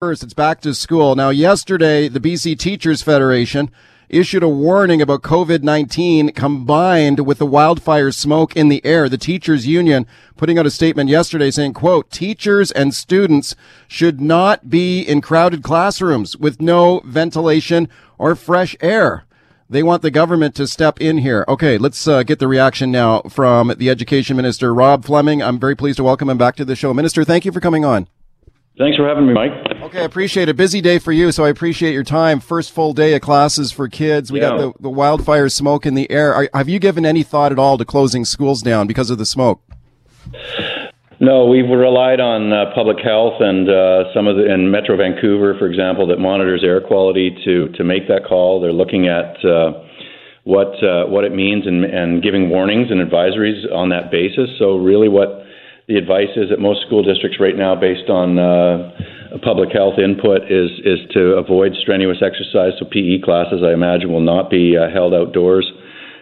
First, it's back to school. Now, yesterday, the BC Teachers Federation issued a warning about COVID-19 combined with the wildfire smoke in the air. The teachers union putting out a statement yesterday saying, quote, teachers and students should not be in crowded classrooms with no ventilation or fresh air. They want the government to step in here. Okay, let's uh, get the reaction now from the Education Minister, Rob Fleming. I'm very pleased to welcome him back to the show. Minister, thank you for coming on. Thanks for having me, Mike. Okay, I appreciate it. Busy day for you, so I appreciate your time. First full day of classes for kids. We yeah. got the, the wildfire smoke in the air. Are, have you given any thought at all to closing schools down because of the smoke? No, we've relied on uh, public health and uh, some of the in Metro Vancouver, for example, that monitors air quality to to make that call. They're looking at uh, what uh, what it means and, and giving warnings and advisories on that basis. So really, what the advice is at most school districts right now, based on uh, public health input, is is to avoid strenuous exercise. So PE classes, I imagine, will not be uh, held outdoors.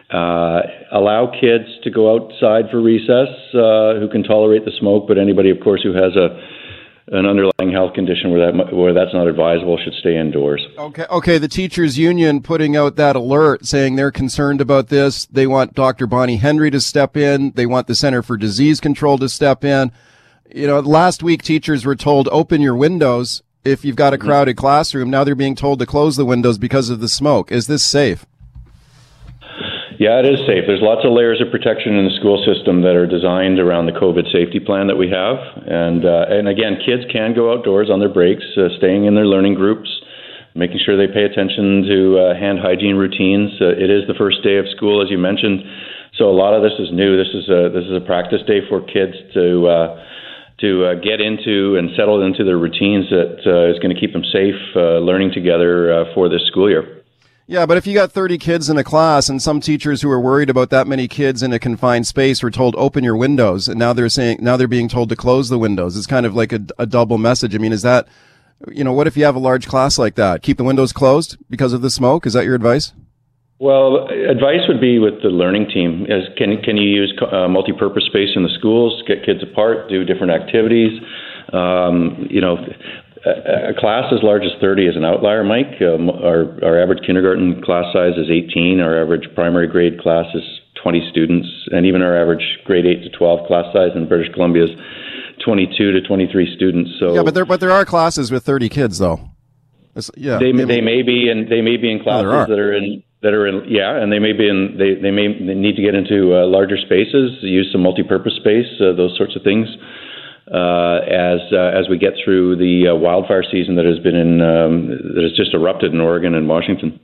Uh, allow kids to go outside for recess uh, who can tolerate the smoke, but anybody, of course, who has a an underlying health condition where that where that's not advisable should stay indoors. Okay, okay. The teachers union putting out that alert saying they're concerned about this. They want Dr. Bonnie Henry to step in. They want the Center for Disease Control to step in. You know, last week teachers were told open your windows if you've got a mm-hmm. crowded classroom. Now they're being told to close the windows because of the smoke. Is this safe? Yeah, it is safe. There's lots of layers of protection in the school system that are designed around the COVID safety plan that we have. And uh, and again, kids can go outdoors on their breaks, uh, staying in their learning groups, making sure they pay attention to uh, hand hygiene routines. Uh, it is the first day of school, as you mentioned, so a lot of this is new. This is a this is a practice day for kids to. Uh, to uh, get into and settle into their routines that uh, is going to keep them safe uh, learning together uh, for this school year. Yeah, but if you got 30 kids in a class and some teachers who are worried about that many kids in a confined space were told open your windows and now they're saying now they're being told to close the windows. It's kind of like a, a double message. I mean, is that you know, what if you have a large class like that? Keep the windows closed because of the smoke? Is that your advice? Well, advice would be with the learning team is can can you use uh, multi-purpose space in the schools, get kids apart, do different activities. Um, you know, a class as large as 30 is an outlier, Mike. Um, our, our average kindergarten class size is 18. Our average primary grade class is 20 students. And even our average grade 8 to 12 class size in British Columbia is 22 to 23 students. So Yeah, but there, but there are classes with 30 kids, though. It's, yeah, they, they may be in they may be in classes are. that are in that are in yeah, and they may be in they they may they need to get into uh, larger spaces, use some multi-purpose space, uh, those sorts of things uh, as uh, as we get through the uh, wildfire season that has been in um, that has just erupted in Oregon and Washington.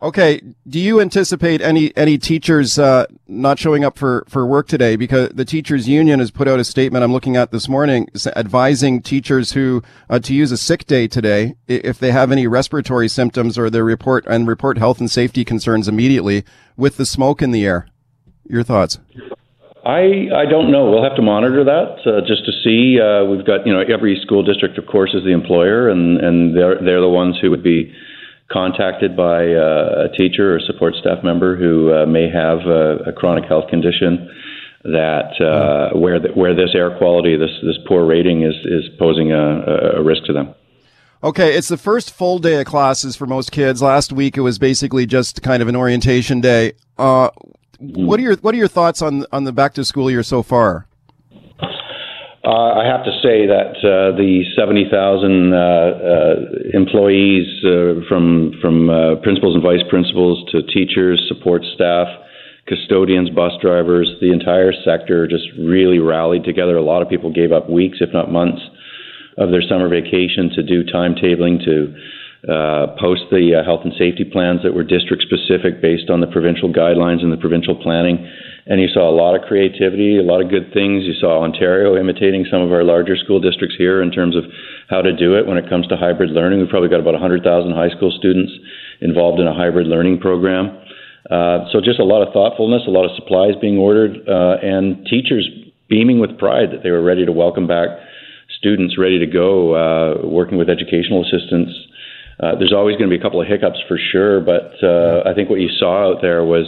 Okay, do you anticipate any any teachers uh, not showing up for, for work today? Because the teachers union has put out a statement I'm looking at this morning, advising teachers who uh, to use a sick day today if they have any respiratory symptoms or they report and report health and safety concerns immediately with the smoke in the air. Your thoughts? I I don't know. We'll have to monitor that uh, just to see. Uh, we've got you know every school district, of course, is the employer, and and they're they're the ones who would be contacted by uh, a teacher or support staff member who uh, may have a, a chronic health condition that uh, mm. where the, where this air quality, this this poor rating is is posing a, a risk to them. Okay, it's the first full day of classes for most kids. Last week it was basically just kind of an orientation day. Uh, what are your What are your thoughts on on the back to school year so far? Uh, I have to say that uh, the 70,000 uh, uh, employees uh, from from uh, principals and vice principals to teachers, support staff, custodians, bus drivers, the entire sector just really rallied together. A lot of people gave up weeks, if not months, of their summer vacation to do timetabling to uh, post the uh, health and safety plans that were district specific based on the provincial guidelines and the provincial planning. And you saw a lot of creativity, a lot of good things. You saw Ontario imitating some of our larger school districts here in terms of how to do it when it comes to hybrid learning. We've probably got about 100,000 high school students involved in a hybrid learning program. Uh, so just a lot of thoughtfulness, a lot of supplies being ordered, uh, and teachers beaming with pride that they were ready to welcome back students ready to go, uh, working with educational assistants uh, there's always going to be a couple of hiccups for sure, but uh, I think what you saw out there was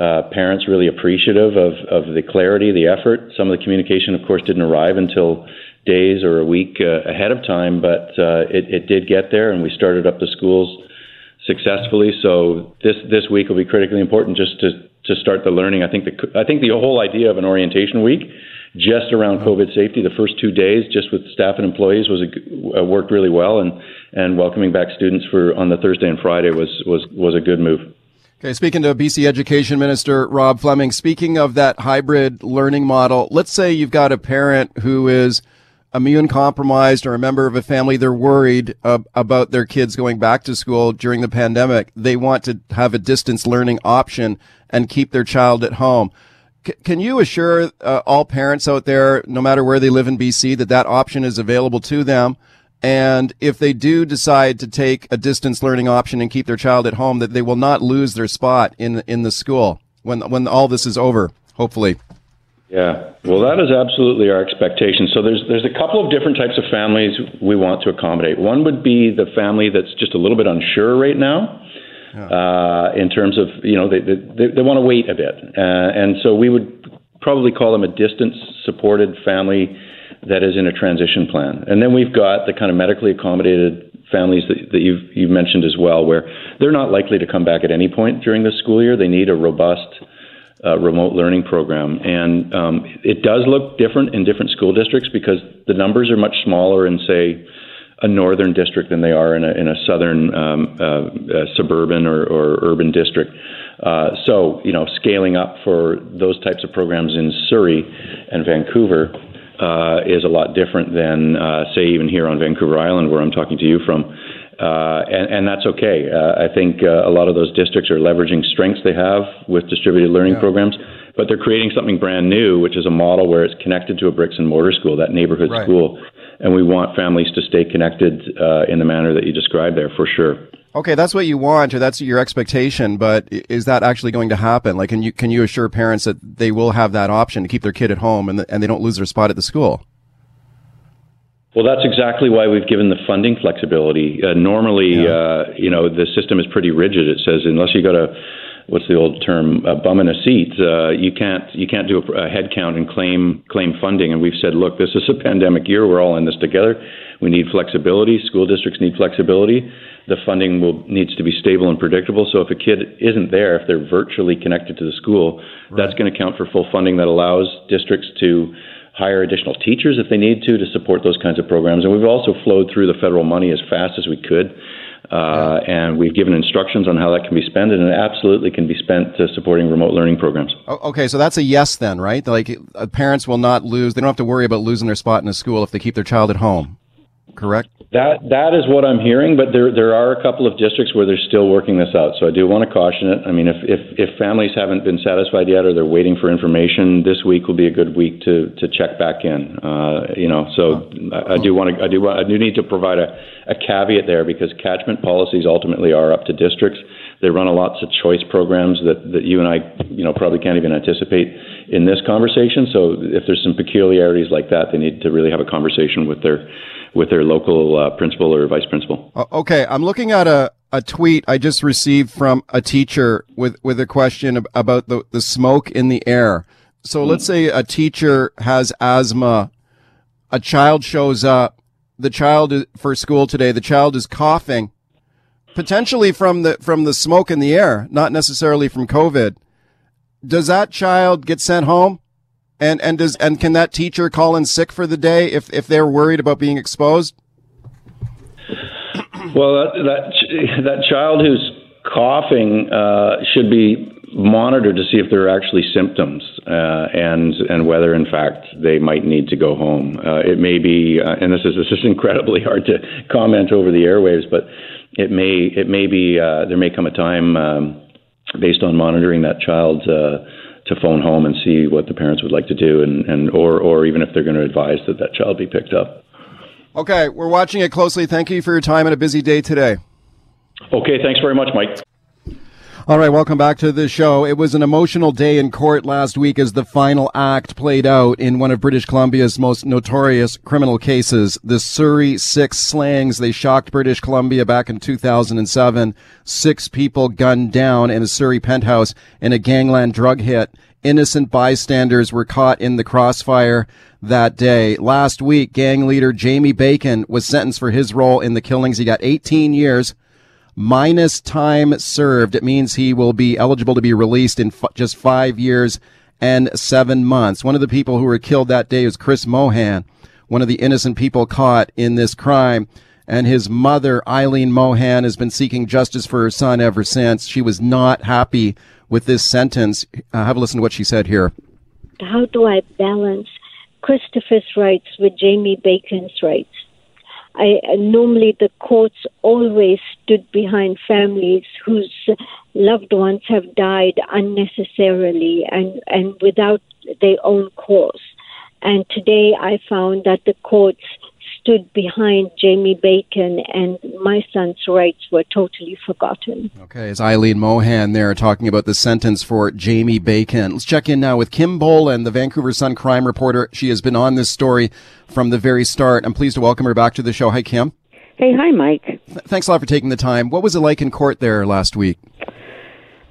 uh, parents really appreciative of, of the clarity, the effort. Some of the communication, of course, didn't arrive until days or a week uh, ahead of time, but uh, it, it did get there, and we started up the schools successfully. So this this week will be critically important just to to start the learning. I think the I think the whole idea of an orientation week just around COVID safety, the first two days, just with staff and employees, was a, uh, worked really well, and and welcoming back students for on the Thursday and Friday was was was a good move. Okay, speaking to BC Education Minister Rob Fleming, speaking of that hybrid learning model, let's say you've got a parent who is immune compromised or a member of a family, they're worried uh, about their kids going back to school during the pandemic. They want to have a distance learning option and keep their child at home. Can you assure uh, all parents out there, no matter where they live in BC, that that option is available to them? And if they do decide to take a distance learning option and keep their child at home, that they will not lose their spot in in the school when when all this is over, hopefully. Yeah, well, that is absolutely our expectation. So there's there's a couple of different types of families we want to accommodate. One would be the family that's just a little bit unsure right now, yeah. uh, in terms of you know they they, they want to wait a bit, uh, and so we would probably call them a distance supported family that is in a transition plan. And then we've got the kind of medically accommodated families that, that you've, you've mentioned as well, where they're not likely to come back at any point during the school year. They need a robust uh, remote learning program. And um, it does look different in different school districts because the numbers are much smaller in, say, a northern district than they are in a, in a southern um, uh, uh, suburban or, or, urban district. Uh, so, you know, scaling up for those types of programs in Surrey and Vancouver uh, is a lot different than, uh, say, even here on Vancouver Island, where I'm talking to you from. Uh, and, and, that's okay. Uh, I think uh, a lot of those districts are leveraging strengths they have with distributed learning yeah. programs, but they're creating something brand new, which is a model where it's connected to a bricks and mortar school, that neighborhood right. school. And we want families to stay connected uh, in the manner that you described there, for sure. Okay, that's what you want, or that's your expectation. But is that actually going to happen? Like, can you can you assure parents that they will have that option to keep their kid at home and and they don't lose their spot at the school? Well, that's exactly why we've given the funding flexibility. Uh, normally, yeah. uh, you know, the system is pretty rigid. It says unless you got a what's the old term, a bum in a seat, uh, you can't you can't do a, a head count and claim claim funding. And we've said, look, this is a pandemic year. We're all in this together. We need flexibility. School districts need flexibility the funding will needs to be stable and predictable. So if a kid isn't there, if they're virtually connected to the school, right. that's going to count for full funding that allows districts to hire additional teachers if they need to to support those kinds of programs. And we've also flowed through the federal money as fast as we could. Uh, and we've given instructions on how that can be spent, and it absolutely can be spent to supporting remote learning programs. Okay, so that's a yes then, right? Like uh, parents will not lose; they don't have to worry about losing their spot in a school if they keep their child at home correct? That that is what I'm hearing, but there there are a couple of districts where they're still working this out. So I do want to caution it. I mean, if if, if families haven't been satisfied yet or they're waiting for information, this week will be a good week to to check back in. Uh, you know, so I, I do want to I do want, I do need to provide a, a caveat there because catchment policies ultimately are up to districts. They run a lots of choice programs that, that you and I, you know, probably can't even anticipate in this conversation. So if there's some peculiarities like that, they need to really have a conversation with their with their local uh, principal or vice principal. Okay, I'm looking at a, a tweet I just received from a teacher with, with a question about the, the smoke in the air. So mm let's say a teacher has asthma, a child shows up, the child is, for school today, the child is coughing, potentially from the from the smoke in the air, not necessarily from COVID. Does that child get sent home? And and does and can that teacher call in sick for the day if if they're worried about being exposed? Well, that that, that child who's coughing uh, should be monitored to see if there are actually symptoms uh, and and whether in fact they might need to go home. Uh, it may be, uh, and this is this is incredibly hard to comment over the airwaves, but it may it may be uh, there may come a time um, based on monitoring that child uh, to phone home and see what the parents would like to do, and, and or or even if they're going to advise that that child be picked up. Okay, we're watching it closely. Thank you for your time and a busy day today. Okay, thanks very much, Mike. All right, welcome back to the show. It was an emotional day in court last week as the final act played out in one of British Columbia's most notorious criminal cases, the Surrey Six Slayings. They shocked British Columbia back in 2007. Six people gunned down in a Surrey penthouse in a gangland drug hit innocent bystanders were caught in the crossfire that day. Last week, gang leader Jamie Bacon was sentenced for his role in the killings. He got 18 years minus time served. It means he will be eligible to be released in f- just five years and seven months. One of the people who were killed that day was Chris Mohan, one of the innocent people caught in this crime. And his mother, Eileen Mohan, has been seeking justice for her son ever since. She was not happy with this sentence. Uh, have a listen to what she said here. How do I balance Christopher's rights with Jamie Bacon's rights? I uh, normally the courts always stood behind families whose loved ones have died unnecessarily and and without their own cause. And today I found that the courts stood behind Jamie Bacon, and my son's rights were totally forgotten. Okay, it's Eileen Mohan there talking about the sentence for Jamie Bacon. Let's check in now with Kim Bolan, the Vancouver Sun crime reporter. She has been on this story from the very start. I'm pleased to welcome her back to the show. Hi, Kim. Hey, hi, Mike. Th- thanks a lot for taking the time. What was it like in court there last week?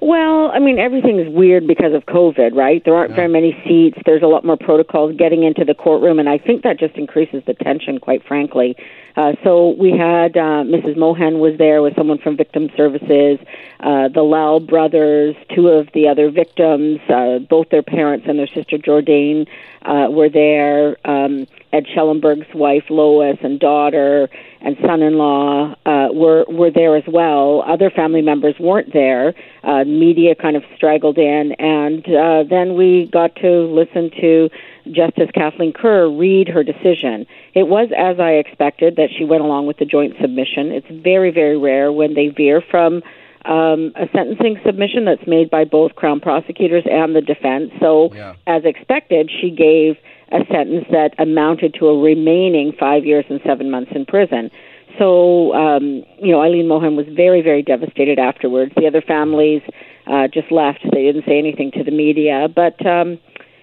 Well, I mean, everything is weird because of COVID, right? There aren't yeah. very many seats. There's a lot more protocols getting into the courtroom, and I think that just increases the tension, quite frankly. Uh, so we had uh, Mrs. Mohan was there with someone from Victim Services, uh, the Lau brothers, two of the other victims, uh, both their parents and their sister Jordan uh, were there. Um, Ed Schellenberg's wife Lois and daughter and son-in-law uh, were were there as well. Other family members weren't there. Uh, media kind of straggled in, and uh, then we got to listen to Justice Kathleen Ker read her decision. It was as I expected that she went along with the joint submission. It's very very rare when they veer from um, a sentencing submission that's made by both Crown prosecutors and the defense. So, yeah. as expected, she gave a sentence that amounted to a remaining five years and seven months in prison. So, um, you know, Eileen Mohan was very, very devastated afterwards. The other families uh, just left; they didn't say anything to the media. But, um,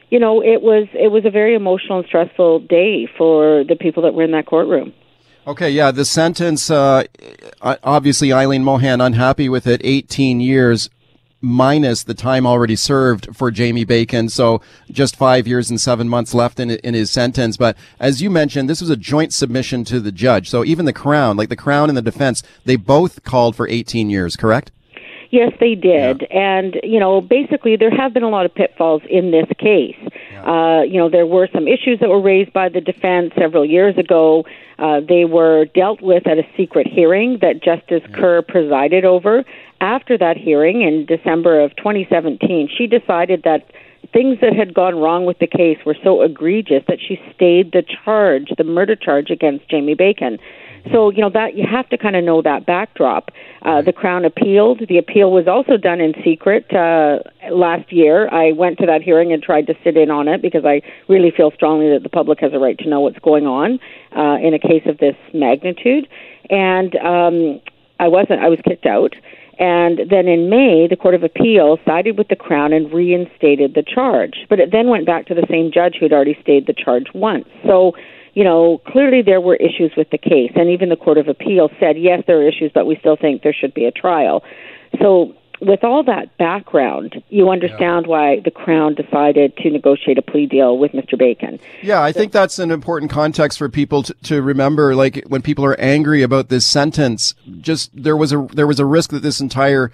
you know, it was it was a very emotional and stressful day for the people that were in that courtroom. Okay, yeah, the sentence, uh, obviously Eileen Mohan unhappy with it, 18 years minus the time already served for Jamie Bacon. So just five years and seven months left in, in his sentence. But as you mentioned, this was a joint submission to the judge. So even the Crown, like the Crown and the defense, they both called for 18 years, correct? Yes, they did. Yeah. And, you know, basically there have been a lot of pitfalls in this case. Yeah. Uh, you know, there were some issues that were raised by the defense several years ago. Uh, they were dealt with at a secret hearing that Justice yeah. Ker presided over. After that hearing in December of 2017, she decided that things that had gone wrong with the case were so egregious that she stayed the charge, the murder charge against Jamie Bacon. So, you know, that you have to kind of know that backdrop. Uh, the Crown appealed. The appeal was also done in secret uh, last year. I went to that hearing and tried to sit in on it because I really feel strongly that the public has a right to know what's going on uh, in a case of this magnitude. And um, I wasn't, I was kicked out. And then in May, the Court of Appeal sided with the Crown and reinstated the charge. But it then went back to the same judge who had already stayed the charge once. So you know, clearly there were issues with the case, and even the Court of Appeal said, yes, there are issues, but we still think there should be a trial. So, with all that background, you understand yeah. why the Crown decided to negotiate a plea deal with Mr. Bacon. Yeah, I so, think that's an important context for people to, to remember. Like when people are angry about this sentence, just there was a there was a risk that this entire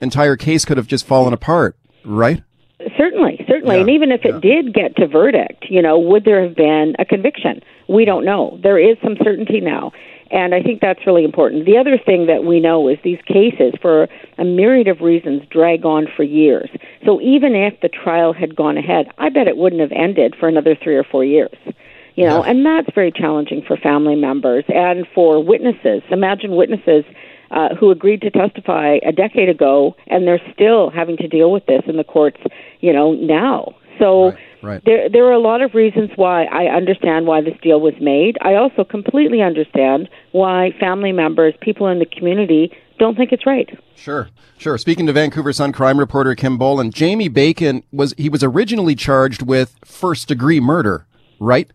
entire case could have just fallen apart, right? Certainly, certainly. Yeah, and even if yeah. it did get to verdict, you know, would there have been a conviction? We don't know. There is some certainty now. And I think that's really important. The other thing that we know is these cases, for a myriad of reasons, drag on for years. So even if the trial had gone ahead, I bet it wouldn't have ended for another three or four years. You know, yeah. and that's very challenging for family members and for witnesses. Imagine witnesses uh, who agreed to testify a decade ago, and they're still having to deal with this in the courts, you know, now. So right, right. there there are a lot of reasons why I understand why this deal was made. I also completely understand why family members, people in the community don't think it's right. Sure, sure. Speaking to Vancouver Sun crime reporter Kim Bolan, Jamie Bacon was he was originally charged with first degree murder, right?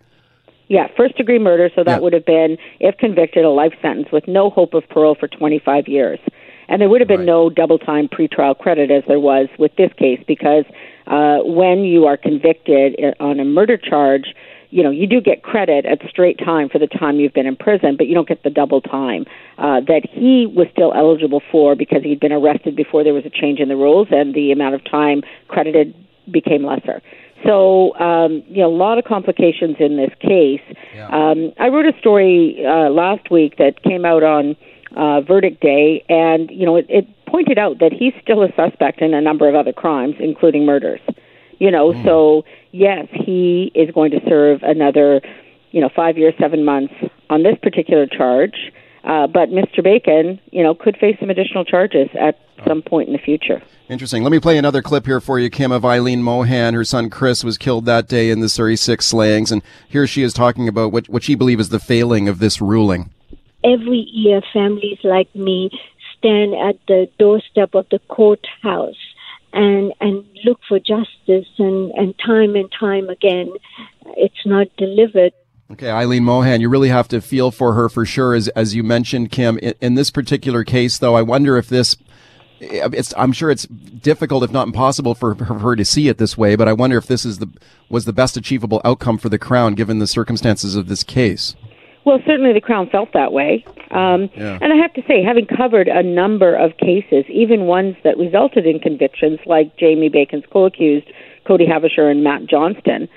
Yeah, first degree murder. So that yeah. would have been, if convicted, a life sentence with no hope of parole for 25 years. And there would have been Right. no double time pretrial credit as there was with this case because uh, when you are convicted on a murder charge, you know, you do get credit at straight time for the time you've been in prison, but you don't get the double time uh, that he was still eligible for because he'd been arrested before there was a change in the rules and the amount of time credited became lesser. So, um, you know, a lot of complications in this case. Um, I wrote a story uh, last week that came out on uh, verdict day, and you know, it, it pointed out that he's still a suspect in a number of other crimes, including murders. You know, so yes, he is going to serve another, you know, five years, seven months on this particular charge. Uh, but Mr. Bacon, you know, could face some additional charges at some point in the future. Interesting. Let me play another clip here for you, Kim, of Eileen Mohan. Her son Chris was killed that day in the Surrey Six slayings, and here she is talking about what, what she believes is the failing of this ruling. every year families like me stand at the doorstep of the courthouse and and look for justice and and time and time again it's not delivered Okay, Eileen Mohan, you really have to feel for her for sure, as as you mentioned, Kim. In, in this particular case, though, I wonder if this. It's, I'm sure it's difficult, if not impossible, for her, for her to see it this way. But I wonder if this is the was the best achievable outcome for the crown, given the circumstances of this case. Well, certainly the Crown felt that way. Um, Yeah. And I have to say, having covered a number of cases, even ones that resulted in convictions, like Jamie Bacon's co accused, Cody Haevischer, and Matt Johnston,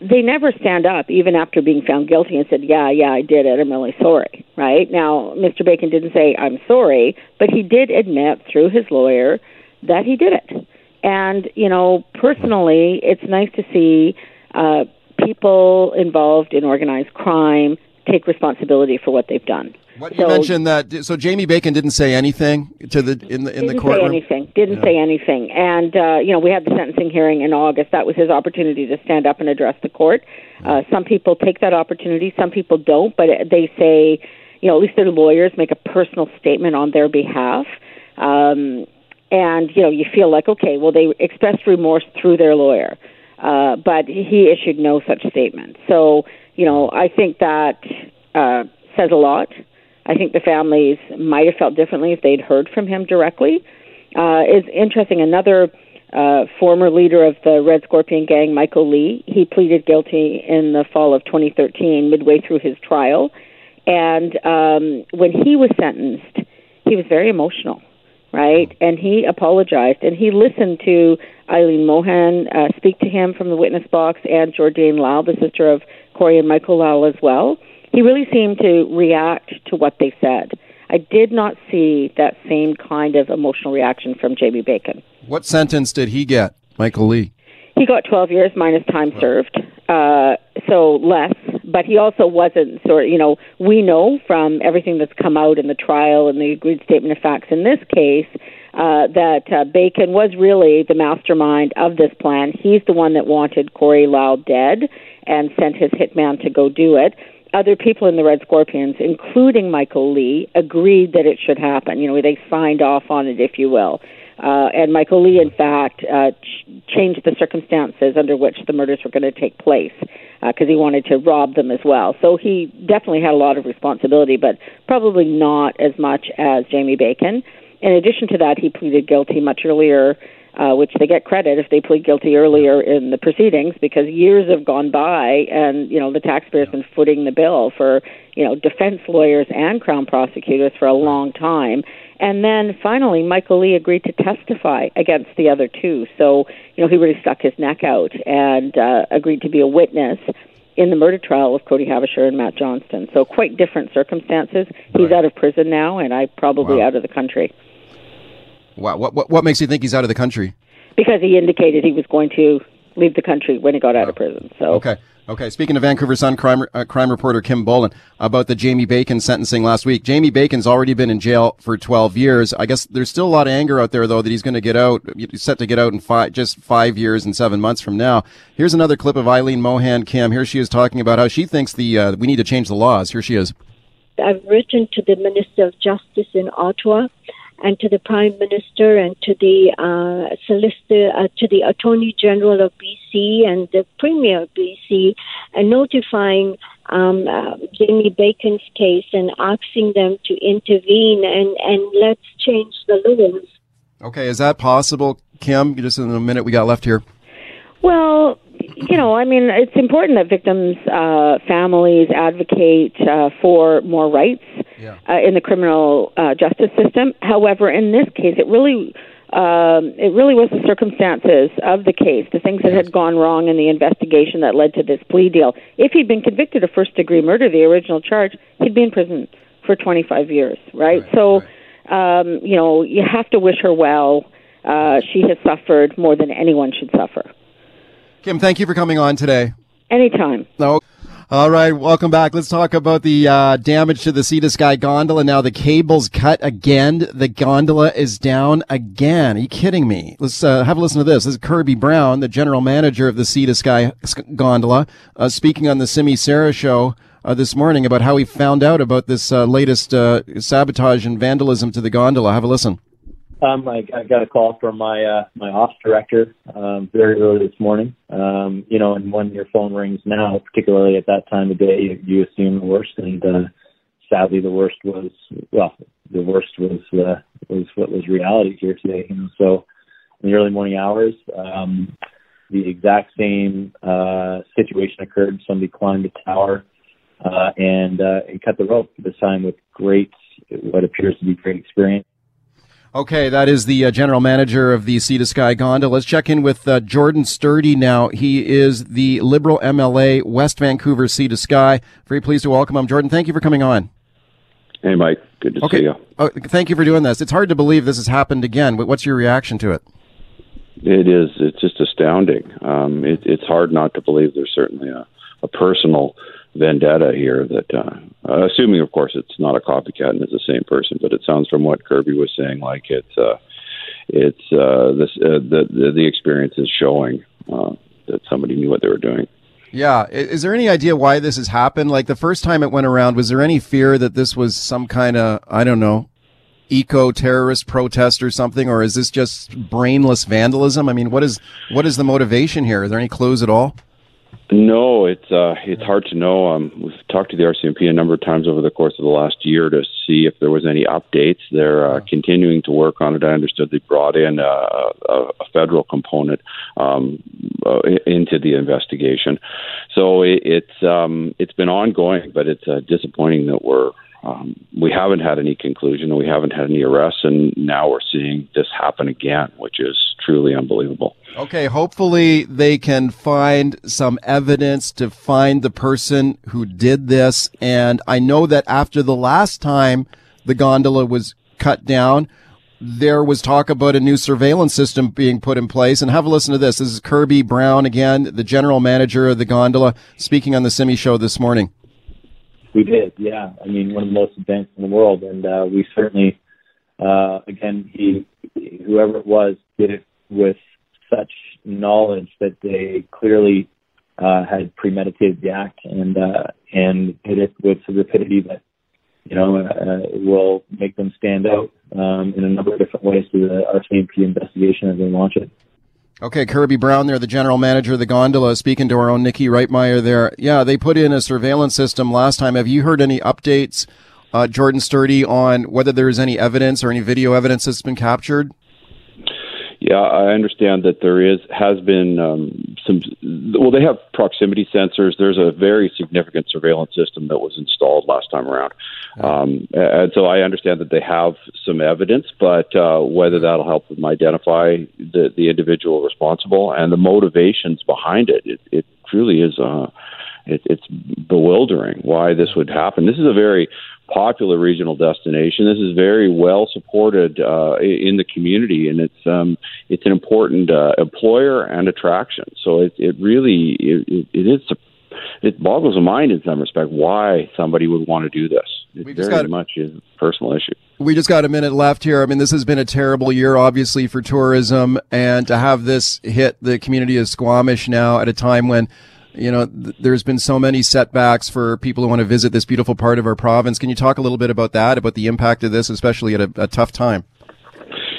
they never stand up, even after being found guilty, and said, Yeah, yeah, I did it. I'm really sorry. Right? Now, Mr. Bacon didn't say, I'm sorry, but he did admit through his lawyer that he did it. And, you know, personally, it's nice to see uh, people involved in organized crime take responsibility for what they've done. What you mentioned that so Jamie Bacon didn't say anything to the in the in the didn't courtroom. say anything. Didn't say anything. And uh, you know, we had the sentencing hearing in August. That was his opportunity to stand up and address the court. Uh, some people take that opportunity. Some people don't. But they say, you know, at least their lawyers make a personal statement on their behalf. Um, and you know, you feel like, okay, well, they expressed remorse through their lawyer. Uh, but he issued no such statement. So, you know, I think that uh, says a lot. I think the families might have felt differently if they'd heard from him directly. Uh, is interesting. Another uh, former leader of the Red Scorpion Gang, Michael Le, he pleaded guilty in the fall of 2013, midway through his trial. And um, when he was sentenced, he was very emotional, right? And he apologized and he listened to Eileen Mohan uh, speak to him from the witness box and Jordane Lau, the sister of Corey and Michael Lau, as well. He really seemed to react to what they said. I did not see that same kind of emotional reaction from Jamie Bacon. What sentence did he get, Michael Le? He got 12 years minus time served, uh, so less. But he also wasn't sort. You know, we know from everything that's come out in the trial and the agreed statement of facts in this case uh, that uh, Bacon was really the mastermind of this plan. He's the one that wanted Corey Lau dead and sent his hitman to go do it. Other people in the Red Scorpions, including Michael Le, agreed that it should happen. You know, they signed off on it, if you will. Uh, and Michael Le, in fact, uh, ch- changed the circumstances under which the murders were going to take place because he wanted to rob them as well. So he definitely had a lot of responsibility, but probably not as much as Jamie Bacon. In addition to that, he pleaded guilty much earlier, uh, which they get credit if they plead guilty earlier in the proceedings because years have gone by and, you know, the taxpayer's been footing the bill for, you know, defense lawyers and crown prosecutors for a long time. And then finally, Michael Le agreed to testify against the other two. So, you know, he really stuck his neck out and uh, agreed to be a witness in the murder trial of Cody Haevischer and Matt Johnston. So, quite different circumstances. He's out of prison now, and I probably Wow. out of the country Wow. What, what what makes you think he's out of the country? because he indicated he was going to leave the country when he got out of prison. So, Okay. Okay. Speaking of Vancouver Sun crime, uh, crime reporter Kim Bolan about the Jamie Bacon sentencing last week. Jamie Bacon's already been in jail for 12 years. I guess there's still a lot of anger out there, though, that he's going to get out, he's set to get out in five, just five years and seven months from now. Here's another clip of Eileen Mohan Kim. Here she is talking about how she thinks the uh, we need to change the laws. Here she is. I've written to the Minister of Justice in Ottawa, and to the Prime Minister and to the uh, solicitor, uh, to the Attorney General of BC and the Premier of BC, and notifying um, uh, Jamie Bacon's case and asking them to intervene and, and let's change the laws. Okay, is that possible, Kim? Just in the minute we got left here. Well, you know, I mean, it's important that victims' uh, families advocate uh, for more rights yeah. uh, in the criminal uh, justice system. However, in this case, it really um, it really was the circumstances of the case, the things that had gone wrong in the investigation that led to this plea deal. If he'd been convicted of first degree murder, the original charge, he'd be in prison for 25 years, right? right so, right. Um, you know, you have to wish her well. Uh, she has suffered more than anyone should suffer. Kim, thank you for coming on today. Anytime. No. All right, welcome back. Let's talk about the uh, damage to the Sea to Sky gondola. Now the cable's cut again. The gondola is down again. Are you kidding me? Let's uh, have a listen to this. This is Kirby Brown, the general manager of the Sea to Sky gondola, uh, speaking on the Simi Sara show uh, this morning about how he found out about this uh, latest uh, sabotage and vandalism to the gondola. Have a listen. Um, I, I got a call from my uh, my ops director um, very early this morning. Um, you know, and when your phone rings now, particularly at that time of day, you, you assume the worst, and uh, sadly, the worst was well, the worst was uh, was what was reality here today. You know, so in the early morning hours, um, the exact same uh, situation occurred. Somebody climbed a tower uh, and uh, and cut the rope. This time with great, what appears to be great experience Okay, that is the uh, general manager of the Sea to Sky Gondola. Let's check in with uh, Jordan Sturdy now. He is the Liberal MLA, West Vancouver Sea to Sky. Very pleased to welcome him. Jordan, thank you for coming on. Hey, Mike. Good to okay. see you. Oh, thank you for doing this. It's hard to believe this has happened again. What's your reaction to it? It is. It's just astounding. Um, it, it's hard not to believe there's certainly a, a personal vendetta here that, uh, uh, assuming, of course, it's not a copycat and it's the same person, but it sounds from what Kirby was saying like it's, uh, it's uh, this, uh, the, the, the experience is showing uh, that somebody knew what they were doing. Yeah. Is there any idea why this has happened? Like the first time it went around, was there any fear that this was some kind of, I don't know, eco terrorist protest or something, or is this just brainless vandalism? I mean, what is what is the motivation here? Are there any clues at all? No, it's uh, it's hard to know. Um, we've talked to the RCMP a number of times over the course of the last year to see if there was any updates. They're uh, continuing to work on it. I understood they brought in uh, a, a federal component um, uh, into the investigation, so it, it's um, it's been ongoing, but it's uh, disappointing that we're um, we haven't had any conclusion we haven't had any arrests, and now we're seeing this happen again, which is truly unbelievable. Okay, hopefully they can find some evidence to find the person who did this. And I know that after the last time the gondola was cut down, there was talk about a new surveillance system being put in place. And have a listen to this. This is Kirby Brown again, the general manager of the gondola, speaking on the Simi show this morning. We did, yeah. I mean, one of the most advanced in the world, and uh, we certainly, uh, again, he, whoever it was, did it with such knowledge that they clearly uh, had premeditated the act and uh, and did it with a rapidity that you know uh, will make them stand out um, in a number of different ways to the RCMP investigation as they launch it. Okay, Kirby Brown there, the general manager of the gondola, speaking to our own Nikki Reitmeyer there. Yeah, they put in a surveillance system last time. Have you heard any updates, uh, Jordan Sturdy, on whether there's any evidence or any video evidence that's been captured? Yeah, I understand that there is has been um, some. Well, they have proximity sensors. There's a very significant surveillance system that was installed last time around, um, and so I understand that they have some evidence. But uh, whether that'll help them identify the the individual responsible and the motivations behind it, it, it truly is. Uh, it, it's bewildering why this would happen. This is a very popular regional destination. This is very well supported uh, in the community, and it's um, it's an important uh, employer and attraction. So it, it really it, it is it boggles the mind in some respect why somebody would want to do this. It very got, much is a personal issue. We just got a minute left here. I mean, this has been a terrible year, obviously, for tourism, and to have this hit the community of Squamish now at a time when you know, th- there's been so many setbacks for people who want to visit this beautiful part of our province. Can you talk a little bit about that, about the impact of this, especially at a, a tough time?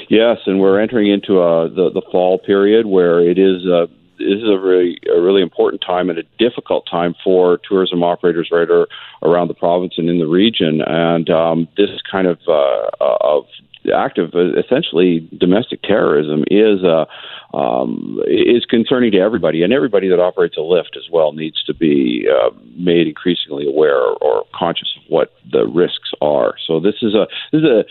Yes, and we're entering into uh, the the fall period where it is uh, this is a really a really important time and a difficult time for tourism operators right around the province and in the region. And um, this kind of uh, of act of essentially domestic terrorism is uh, um, is concerning to everybody, and everybody that operates a lift as well needs to be uh, made increasingly aware or conscious of what the risks are. So this is a this is a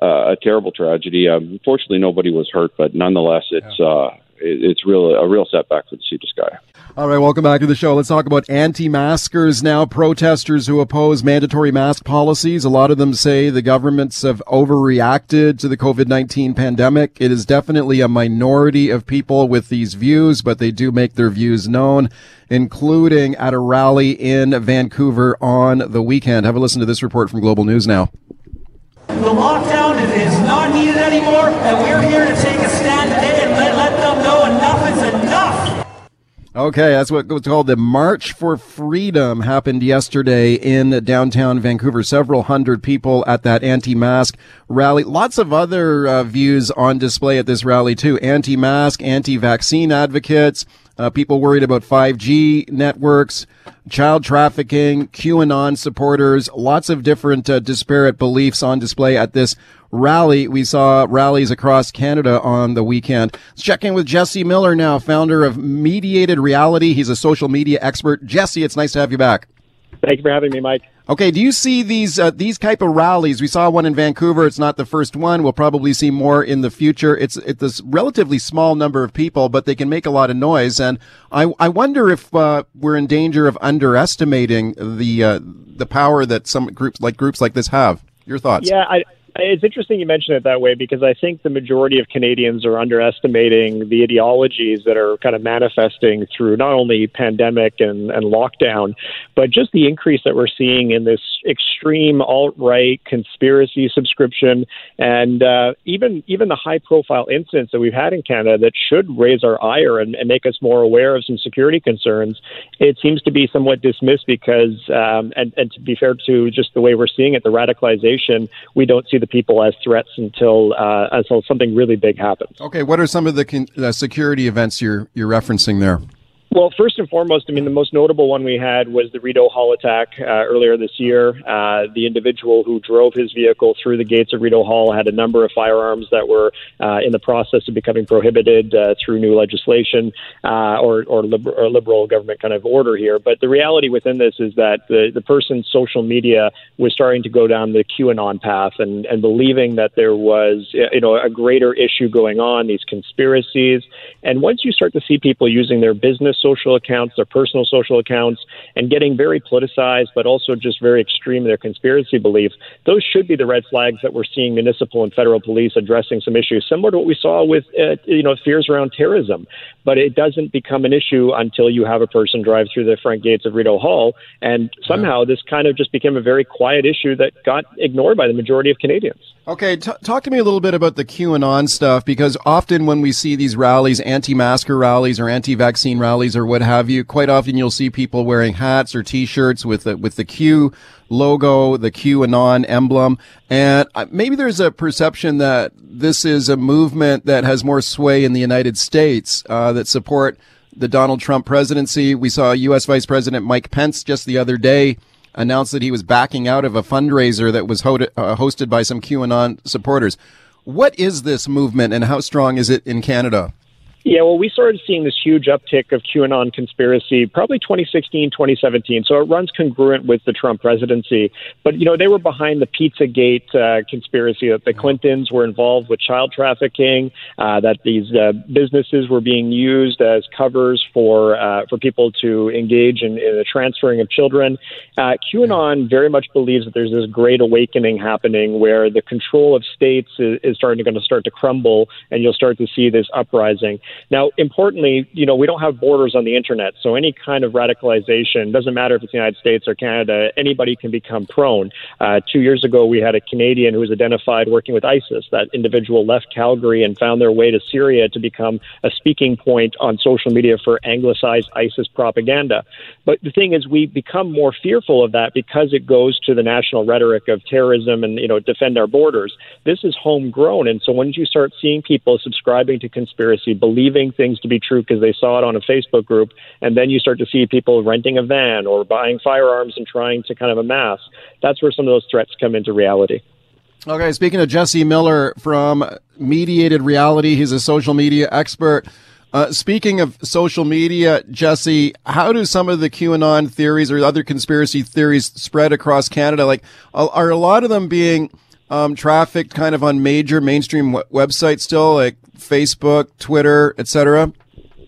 uh, a terrible tragedy. Um, unfortunately, nobody was hurt, but nonetheless, it's uh, it's real a real setback for the Sea to Sky. All right, welcome back to the show. Let's talk about anti-maskers now. Protesters who oppose mandatory mask policies. A lot of them say the governments have overreacted to the COVID-19 pandemic. It is definitely a minority of people with these views, but they do make their views known, including at a rally in Vancouver on the weekend. Have a listen to this report from Global News now. The lockdown is not needed anymore, and we're here to take a stand today and let, let them know enough is enough. Okay, that's what was called the March for Freedom happened yesterday in downtown Vancouver. Several hundred people at that anti-mask rally. Lots of other uh, views on display at this rally too. Anti-mask, anti-vaccine advocates, uh, people worried about 5G networks, child trafficking, QAnon supporters, lots of different uh, disparate beliefs on display at this rally. We saw rallies across Canada on the weekend. Let's check in with Jesse Miller now, founder of Mediated Reality. He's a social media expert. Jesse, it's nice to have you back. Thank you for having me, Mike. Okay, do you see these uh, these type of rallies? We saw one in Vancouver. It's not the first one. We'll probably see more in the future. It's it's this relatively small number of people, but they can make a lot of noise. And I I wonder if uh, we're in danger of underestimating the uh, the power that some groups like groups like this have. Your thoughts? Yeah, I it's interesting you mention it that way because I think the majority of Canadians are underestimating the ideologies that are kind of manifesting through not only pandemic and, and lockdown, but just the increase that we're seeing in this extreme alt right conspiracy subscription and uh, even even the high profile incidents that we've had in Canada that should raise our ire and, and, make us more aware of some security concerns. It seems to be somewhat dismissed because, um, and, and to be fair to just the way we're seeing it, the radicalization, we don't see the people as threats until uh, until something really big happens. Okay, what are some of the con- uh, security events you're you're referencing there? Well, first and foremost, I mean, the most notable one we had was the Rideau Hall attack uh, earlier this year. Uh, the individual who drove his vehicle through the gates of Rideau Hall had a number of firearms that were uh, in the process of becoming prohibited uh, through new legislation uh, or, or, liber- or, liberal government kind of order here. But the reality within this is that the, the person's social media was starting to go down the QAnon path and, and believing that there was, you know, a greater issue going on, these conspiracies. And once you start to see people using their business social accounts, their personal social accounts, and getting very politicized, but also just very extreme in their conspiracy beliefs, those should be the red flags that we're seeing municipal and federal police addressing some issues, similar to what we saw with, uh, you know, fears around terrorism. But it doesn't become an issue until you have a person drive through the front gates of Rideau Hall, and somehow this kind of just became a very quiet issue that got ignored by the majority of Canadians. Okay, t- talk to me a little bit about the QAnon stuff because often when we see these rallies, anti-masker rallies or anti-vaccine rallies or what have you, quite often you'll see people wearing hats or T-shirts with the, with the Q logo, the QAnon emblem, and uh, maybe there's a perception that this is a movement that has more sway in the United States uh, that support the Donald Trump presidency. We saw U.S. Vice President Mike Pence just the other day announced that he was backing out of a fundraiser that was ho- uh, hosted by some QAnon supporters. What is this movement and how strong is it in Canada? Yeah, well, we started seeing this huge uptick of QAnon conspiracy probably 2016, 2017. So it runs congruent with the Trump presidency. But, you know, they were behind the Pizzagate uh, conspiracy that the Clintons were involved with child trafficking, uh, that these uh, businesses were being used as covers for uh, for people to engage in, in the transferring of children. Uh, QAnon very much believes that there's this great awakening happening where the control of states is, is starting to, going to start to crumble and you'll start to see this uprising. Now, importantly, you know, we don't have borders on the internet, so any kind of radicalization doesn't matter if it's the United States or Canada. Anybody can become prone. Uh, two years ago, we had a Canadian who was identified working with ISIS. That individual left Calgary and found their way to Syria to become a speaking point on social media for anglicized ISIS propaganda. But the thing is, we become more fearful of that because it goes to the national rhetoric of terrorism and you know defend our borders. This is homegrown, and so once you start seeing people subscribing to conspiracy, believing things to be true because they saw it on a Facebook group, and then you start to see people renting a van or buying firearms and trying to kind of amass. That's where some of those threats come into reality. Okay, speaking of Jesse Miller from Mediated Reality, he's a social media expert. Uh, speaking of social media, Jesse, how do some of the QAnon theories or other conspiracy theories spread across Canada? Like, are a lot of them being um, trafficked kind of on major mainstream websites still, like Facebook, Twitter, etc.?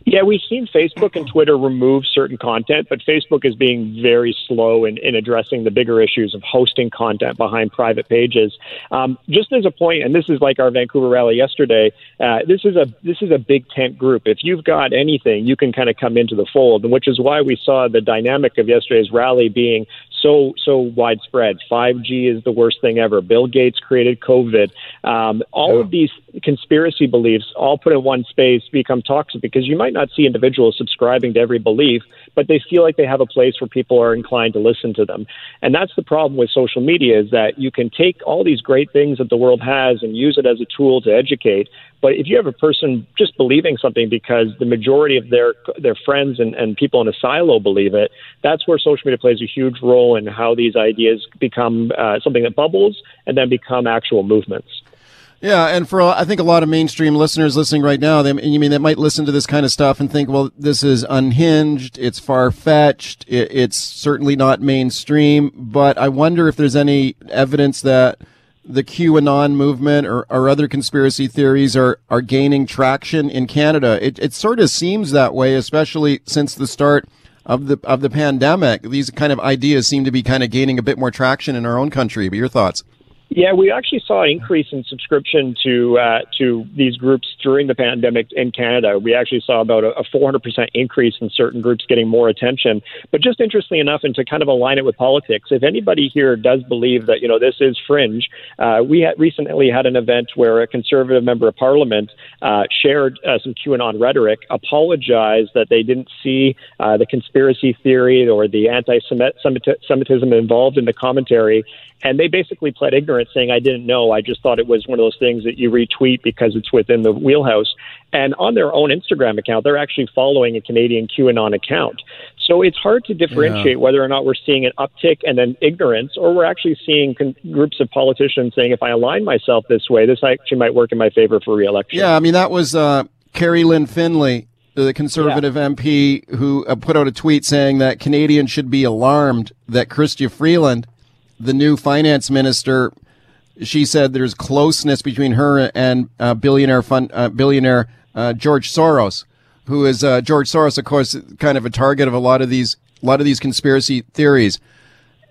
Yeah, we've seen Facebook and Twitter remove certain content, but Facebook is being very slow in, in addressing the bigger issues of hosting content behind private pages. Um, just as a point, and this is like our Vancouver rally yesterday. Uh, this is a this is a big tent group. If you've got anything, you can kind of come into the fold, which is why we saw the dynamic of yesterday's rally being so so widespread. 5G is the worst thing ever. Bill Gates created COVID. Um, all yeah. of these conspiracy beliefs, all put in one space, become toxic because you might not see individuals subscribing to every belief, but they feel like they have a place where people are inclined to listen to them. And that's the problem with social media is that you can take all these great things that the world has and use it as a tool to educate, but if you have a person just believing something because the majority of their their friends and, and people in a silo believe it, that's where social media plays a huge role in how these ideas become uh, something that bubbles and then become actual movements. Yeah, and for I think a lot of mainstream listeners listening right now, they you mean they might listen to this kind of stuff and think, well, this is unhinged, it's far fetched, it, it's certainly not mainstream. But I wonder if there's any evidence that the QAnon movement or, or other conspiracy theories are, are gaining traction in Canada. It, it sort of seems that way, especially since the start of the of the pandemic. These kind of ideas seem to be kind of gaining a bit more traction in our own country. But your thoughts? Yeah, we actually saw an increase in subscription to uh, to these groups during the pandemic in Canada. We actually saw about a, 400% increase in certain groups getting more attention. But just interestingly enough, and to kind of align it with politics, if anybody here does believe that you know this is fringe, uh, we had recently had an event where a conservative member of parliament uh, shared uh, some QAnon rhetoric, apologized that they didn't see uh, the conspiracy theory or the anti-Semitism involved in the commentary, and they basically pled ignorance, saying, I didn't know. I just thought it was one of those things that you retweet because it's within the wheelhouse. And on their own Instagram account, they're actually following a Canadian QAnon account. So it's hard to differentiate yeah. whether or not we're seeing an uptick and then ignorance, or we're actually seeing con- groups of politicians saying, if I align myself this way, this actually might work in my favor for reelection. Yeah, I mean, that was uh, Kerry-Lynne Findlay, the conservative yeah. MP who uh, put out a tweet saying that Canadians should be alarmed that Chrystia Freeland the new finance minister, she said there's closeness between her and uh, billionaire fund, uh, billionaire uh, George Soros, who is uh, George Soros, of course, kind of a target of a lot of these a lot of these conspiracy theories.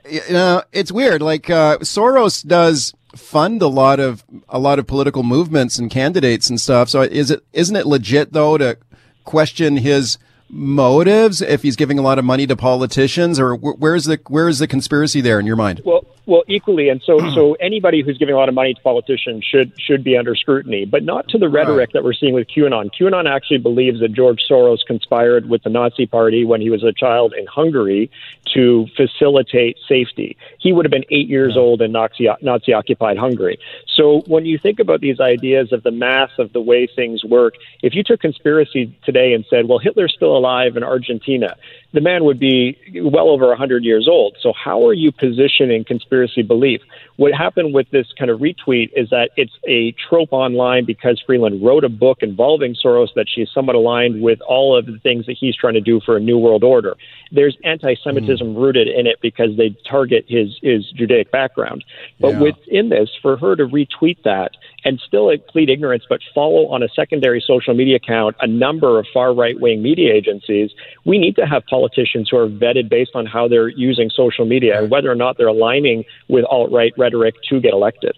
You know, it's weird. Like uh, Soros does fund a lot of a lot of political movements and candidates and stuff. So is it isn't it legit though to question his motives if he's giving a lot of money to politicians or where's the where is the conspiracy there in your mind? Well well, equally, and so so anybody who's giving a lot of money to politicians should should be under scrutiny, but not to the rhetoric right. that we're seeing with QAnon. QAnon actually believes that George Soros conspired with the Nazi Party when he was a child in Hungary to facilitate safety. He would have been eight years yeah. old in Nazi Nazi occupied Hungary. So when you think about these ideas of the math of the way things work, if you took conspiracy today and said, well, Hitler's still alive in Argentina, the man would be well over 100 years old. So, how are you positioning conspiracy belief? What happened with this kind of retweet is that it's a trope online because Freeland wrote a book involving Soros that she's somewhat aligned with all of the things that he's trying to do for a new world order. There's anti Semitism mm. rooted in it because they target his, his Judaic background. But yeah. within this, for her to retweet that and still plead ignorance, but follow on a secondary social media account a number of far right wing media agencies, we need to have politicians who are vetted based on how they're using social media and whether or not they're aligning with alt right rhetoric to get elected.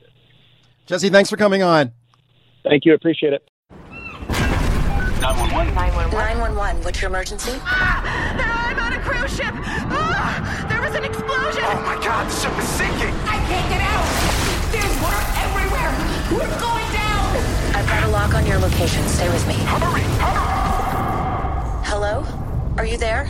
Jesse, thanks for coming on. Thank you. Appreciate it. 911. 911. 911. What's your emergency? Ah, I'm on a cruise ship. Ah, there was an explosion. Oh my God, the ship is sinking. I can't get out. There's water everywhere. We're going down. I've got a lock on your location. Stay with me. Hurry, hurry. Hello? Are you there?